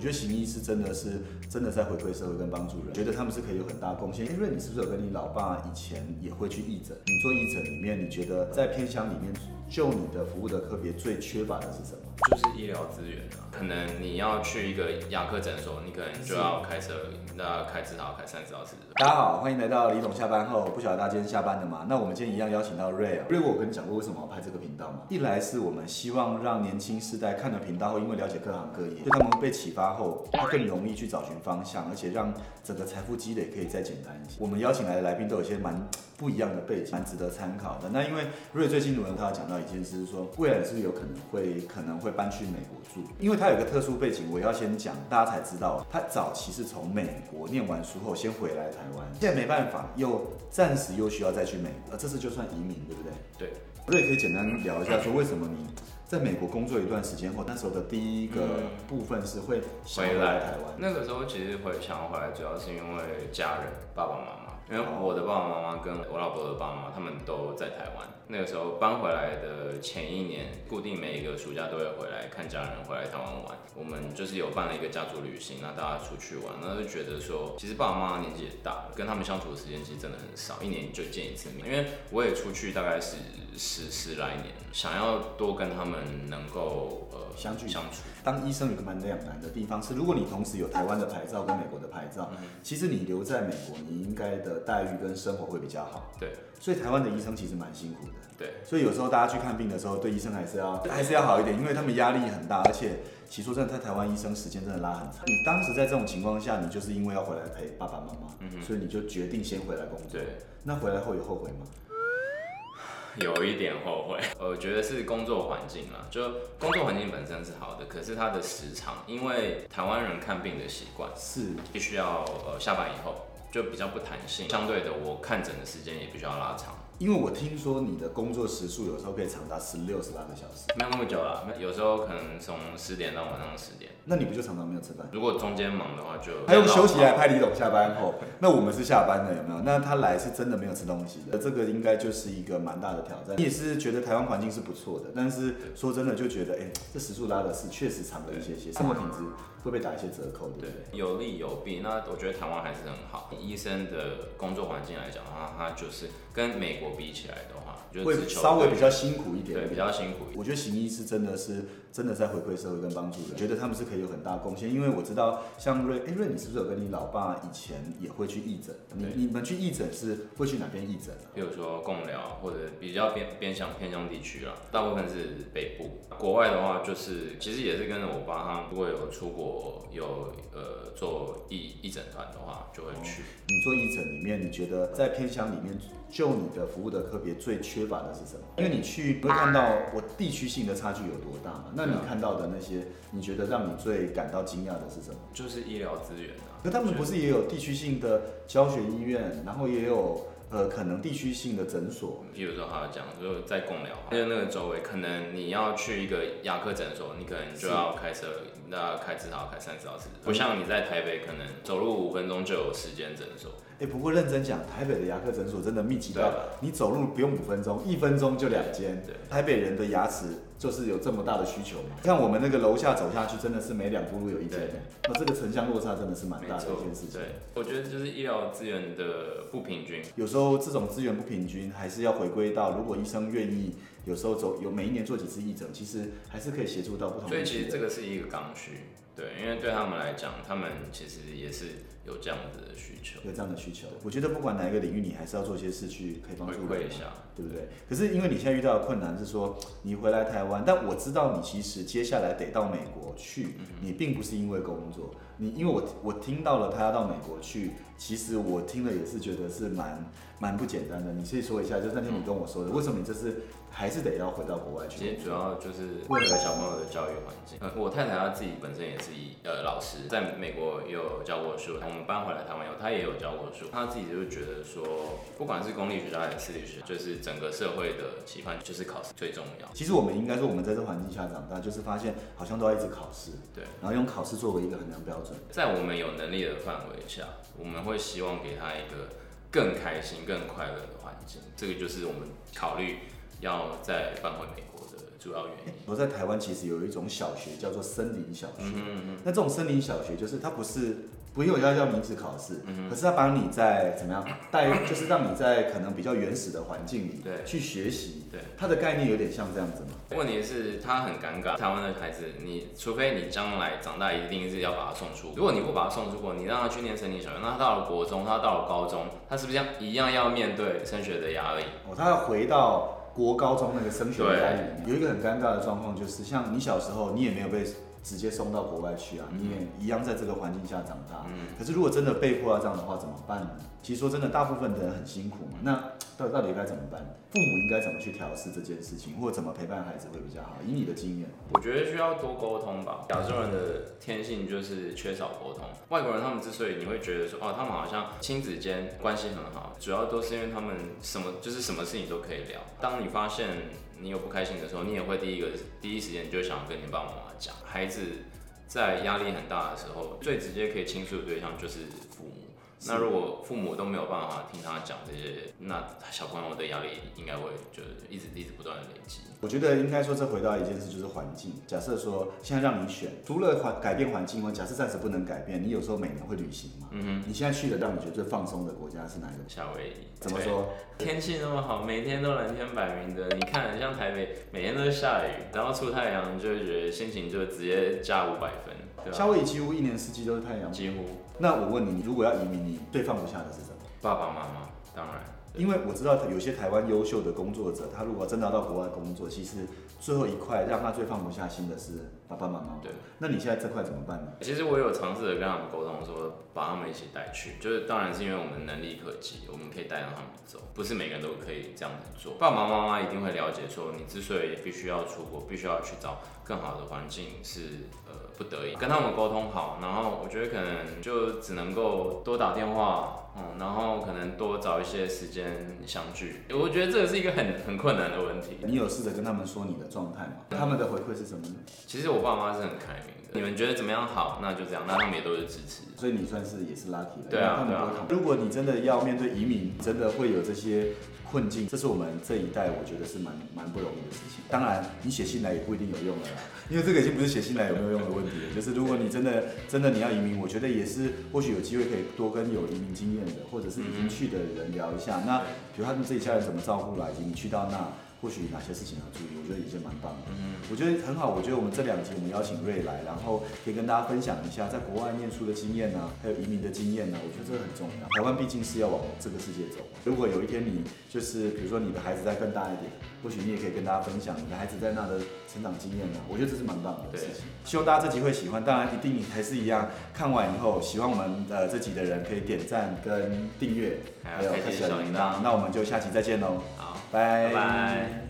我觉得行医是真的是真的在回馈社会跟帮助人，觉得他们是可以有很大贡献。因为你是不是有跟你老爸以前也会去义诊？你做义诊里面，你觉得在偏乡里面，就你的服务的科别最缺乏的是什么？就是医疗资源啊，可能你要去一个牙科诊所，你可能就要开车，那开至少开三十到四十。大家好，欢迎来到李总下班后，不晓得大家今天下班了吗？那我们今天一样邀请到瑞啊，瑞，我跟你讲过为什么要拍这个频道吗？一来是我们希望让年轻世代看了频道后，因为了解各行各业，对他们被启发后，他更容易去找寻方向，而且让整个财富积累可以再简单一些。我们邀请来的来宾都有些蛮不一样的背景，蛮值得参考的。那因为瑞最近轮他要讲到一件事，是说未来是不是有可能会可能会搬去美国住？因为他有个特殊背景，我要先讲，大家才知道，他早期是从美国念完书后先回来台湾，现在没办法，又暂时又需要再去美国，这次就算移民，对不对？对。我也可以简单聊一下，说为什么你在美国工作一段时间后，那时候的第一个部分是会回来台湾？那个时候其实回想要回来，主要是因为家人，爸爸妈妈，因为我的爸爸妈妈跟我老婆的爸爸妈妈他们都在台湾。那个时候搬回来的前一年，固定每一个暑假都会回来看家人，回来台湾玩。我们就是有办了一个家族旅行，那大家出去玩，那就觉得说，其实爸爸妈妈年纪也大了，跟他们相处的时间其实真的很少，一年就见一次面。因为我也出去大概是十十来年，想要多跟他们能够呃相聚相处。当医生有个蛮两难的地方是，如果你同时有台湾的牌照跟美国的牌照，其实你留在美国，你应该的待遇跟生活会比较好。对，所以台湾的医生其实蛮辛苦的。对，所以有时候大家去看病的时候，对医生还是要还是要好一点，因为他们压力很大，而且其实说真的，在台湾医生时间真的拉很长。你当时在这种情况下，你就是因为要回来陪爸爸妈妈，所以你就决定先回来工作。对，那回来后有后悔吗？有一点后悔，我觉得是工作环境啦，就工作环境本身是好的，可是它的时长，因为台湾人看病的习惯是必须要呃下班以后，就比较不弹性，相对的我看诊的时间也必须要拉长。因为我听说你的工作时数有时候可以长达十六、十八个小时，没有那么久了，有时候可能从十点到晚上十点。那你不就常常没有吃饭？如果中间忙的话，就还用休息来拍李总下班后，那我们是下班的有没有？那他来是真的没有吃东西的，这个应该就是一个蛮大的挑战。你也是觉得台湾环境是不错的，但是说真的就觉得，哎，这时速拉的是确实长了一些些，生活品质会被打一些折扣，对不对？有利有弊。那我觉得台湾还是很好，医生的工作环境来讲的话，它就是跟美国。比起来的话，就会稍微比较辛苦一点，对，比较辛苦。我觉得行医是真的是真的在回馈社会跟帮助人，觉得他们是可以有很大贡献。因为我知道，像瑞，哎瑞，你是不是有跟你老爸以前也会去义诊？你你们去义诊是会去哪边义诊？比如说共疗或者比较偏偏向偏向地区啦，大部分是北部。国外的话，就是其实也是跟着我爸，他如果有出国有呃做义义诊团的话，就会去。你做义诊里面，你觉得在偏乡里面，就你的服务的科别最缺乏的是什么？因为你去会看到我地区性的差距有多大嘛？那你看到的那些，你觉得让你最感到惊讶的是什么？就是医疗资源啊。那他们不是也有地区性的教学医院，然后也有。呃，可能地区性的诊所，比如说他讲，就在共疗，因为那个周围，可能你要去一个牙科诊所，你可能就要开车，那开至少要开三十到四十，不像你在台北，可能走路五分钟就有时间诊所。哎，不过认真讲，台北的牙科诊所真的密集到，你走路不用五分钟，一分钟就两间。对，台北人的牙齿就是有这么大的需求嘛？像我们那个楼下走下去，真的是每两步路有一间。那这个城乡落差真的是蛮大的一件事情。对，我觉得就是医疗资源的不平均，有时候这种资源不平均，还是要回归到，如果医生愿意，有时候走有每一年做几次义诊，其实还是可以协助到不同。所以其实这个是一个刚需，对，因为对他们来讲，他们其实也是。有这样子的需求，有这样的需求。我觉得不管哪一个领域，你还是要做些事去可以帮助一下，对不对？可是因为你现在遇到的困难是说，你回来台湾，但我知道你其实接下来得到美国去，你并不是因为工作，你因为我我听到了他要到美国去，其实我听了也是觉得是蛮蛮不简单的。你可以说一下，就是那天你跟我说的，为什么你这是？还是得要回到国外去。其实主要就是为了小朋友的教育环境。呃，我太太她自己本身也是一呃老师，在美国也有教过书。我们搬回来台湾以后，她也有教过书。她自己就觉得说，不管是公立学校还是私立学校，就是整个社会的期盼就是考试最重要。其实我们应该说，我们在这环境下长大，就是发现好像都要一直考试。对。然后用考试作为一个衡量标准。在我们有能力的范围下，我们会希望给他一个更开心、更快乐的环境。这个就是我们考虑。要再搬回美国的主要原因。我在台湾其实有一种小学叫做森林小学，嗯嗯嗯，那这种森林小学就是它不是不用要叫名字考试，嗯可是他把你在怎么样带，就是让你在可能比较原始的环境里对去学习，对。它的概念有点像这样子嘛。问题是，他很尴尬。台湾的孩子，你除非你将来长大一定是要把他送出，如果你不把他送出国，你让他去念森林小学，那他到了国中，他到了高中，他是不是一样一样要面对升学的压力？哦，他要回到国高中那个升学压力里面，有一个很尴尬的状况，就是像你小时候，你也没有被直接送到国外去啊，你也一样在这个环境下长大。嗯可是如果真的被迫要这样的话，怎么办呢？其实说真的，大部分的人很辛苦嘛。那到到底该怎么办？父母应该怎么去调试这件事情，或者怎么陪伴孩子会比较好？以你的经验，我觉得需要多沟通吧。亚洲人的天性就是缺少沟通。外国人他们之所以你会觉得说，哦，他们好像亲子间关系很好，主要都是因为他们什么就是什么事情都可以聊。当你发现你有不开心的时候，你也会第一个第一时间就想跟你爸爸妈妈讲。孩子在压力很大的时候，最直接可以倾诉的对象就是父母。那如果父母都没有办法听他讲这些，那小朋友的压力应该会就是一直一直不断的累积。我觉得应该说这回到一件事，就是环境。假设说现在让你选，除了环改变环境外，假设暂时不能改变，你有时候每年会旅行嘛？嗯哼你现在去的让你觉得最放松的国家是哪一个，？夏威夷怎么？说？天气那么好，每天都蓝天白云的。你看，像台北每天都是下雨，然后出太阳，就会觉得心情就直接加五百分，夏威夷几乎一年四季都是太阳。几乎那我问你，你如果要移民，你最放不下的是什么？爸爸妈妈，当然因为我知道有些台湾优秀的工作者，他如果真的要到国外工作，其实最后一块让他最放不下心的是爸爸妈妈。对。那你现在这块怎么办呢？其实我有尝试的跟他们沟通，说把他们一起带去，就是当然是因为我们能力可及，我们可以带让他们走，不是每个人都可以这样子做。爸爸妈妈一定会了解，说你之所以必须要出国，必须要去找更好的环境，是呃不得已。跟他们沟通好，然后我觉得可能就只能够多打电话，嗯，然后可能多找一些时间相聚。我觉得这个是一个很很困难的问题。你有试着跟他们说你的状态吗？他们的回馈是什么呢？其实我爸妈是很开明的，你们觉得怎么样好，那就这样，那他们也都是支持。所以你算是也是 lucky 了，对啊他们对啊不会如果你真的要面对移民，真的会有这些困境，这是我们这一代我觉得是蛮蛮不容易的事情。当然，你写信来也不一定有用了啦，因为这个已经不是写信来有没有用的问题了，就是如果你真的真的你要移民，我觉得也是或许有机会可以多跟有移民经验的，或者是已经去的人聊一下。那比如他们这一家人怎么照顾啦，以及你去到那。或许哪些事情要注意，我觉得也是蛮棒的。嗯我觉得很好。我觉得我们这两集我们邀请瑞来，然后可以跟大家分享一下在国外念书的经验啊，还有移民的经验啊，我觉得这个很重要。台湾毕竟是要往这个世界走。如果有一天你就是比如说你的孩子再更大一点，或许你也可以跟大家分享你的孩子在那的成长经验啊，我觉得这是蛮棒的事情。希望大家这集会喜欢，当然一定还是一样，看完以后喜欢我们呃这集的人可以点赞跟订阅，还有开启小铃铛那我们就下期再见喽，好，拜拜拜。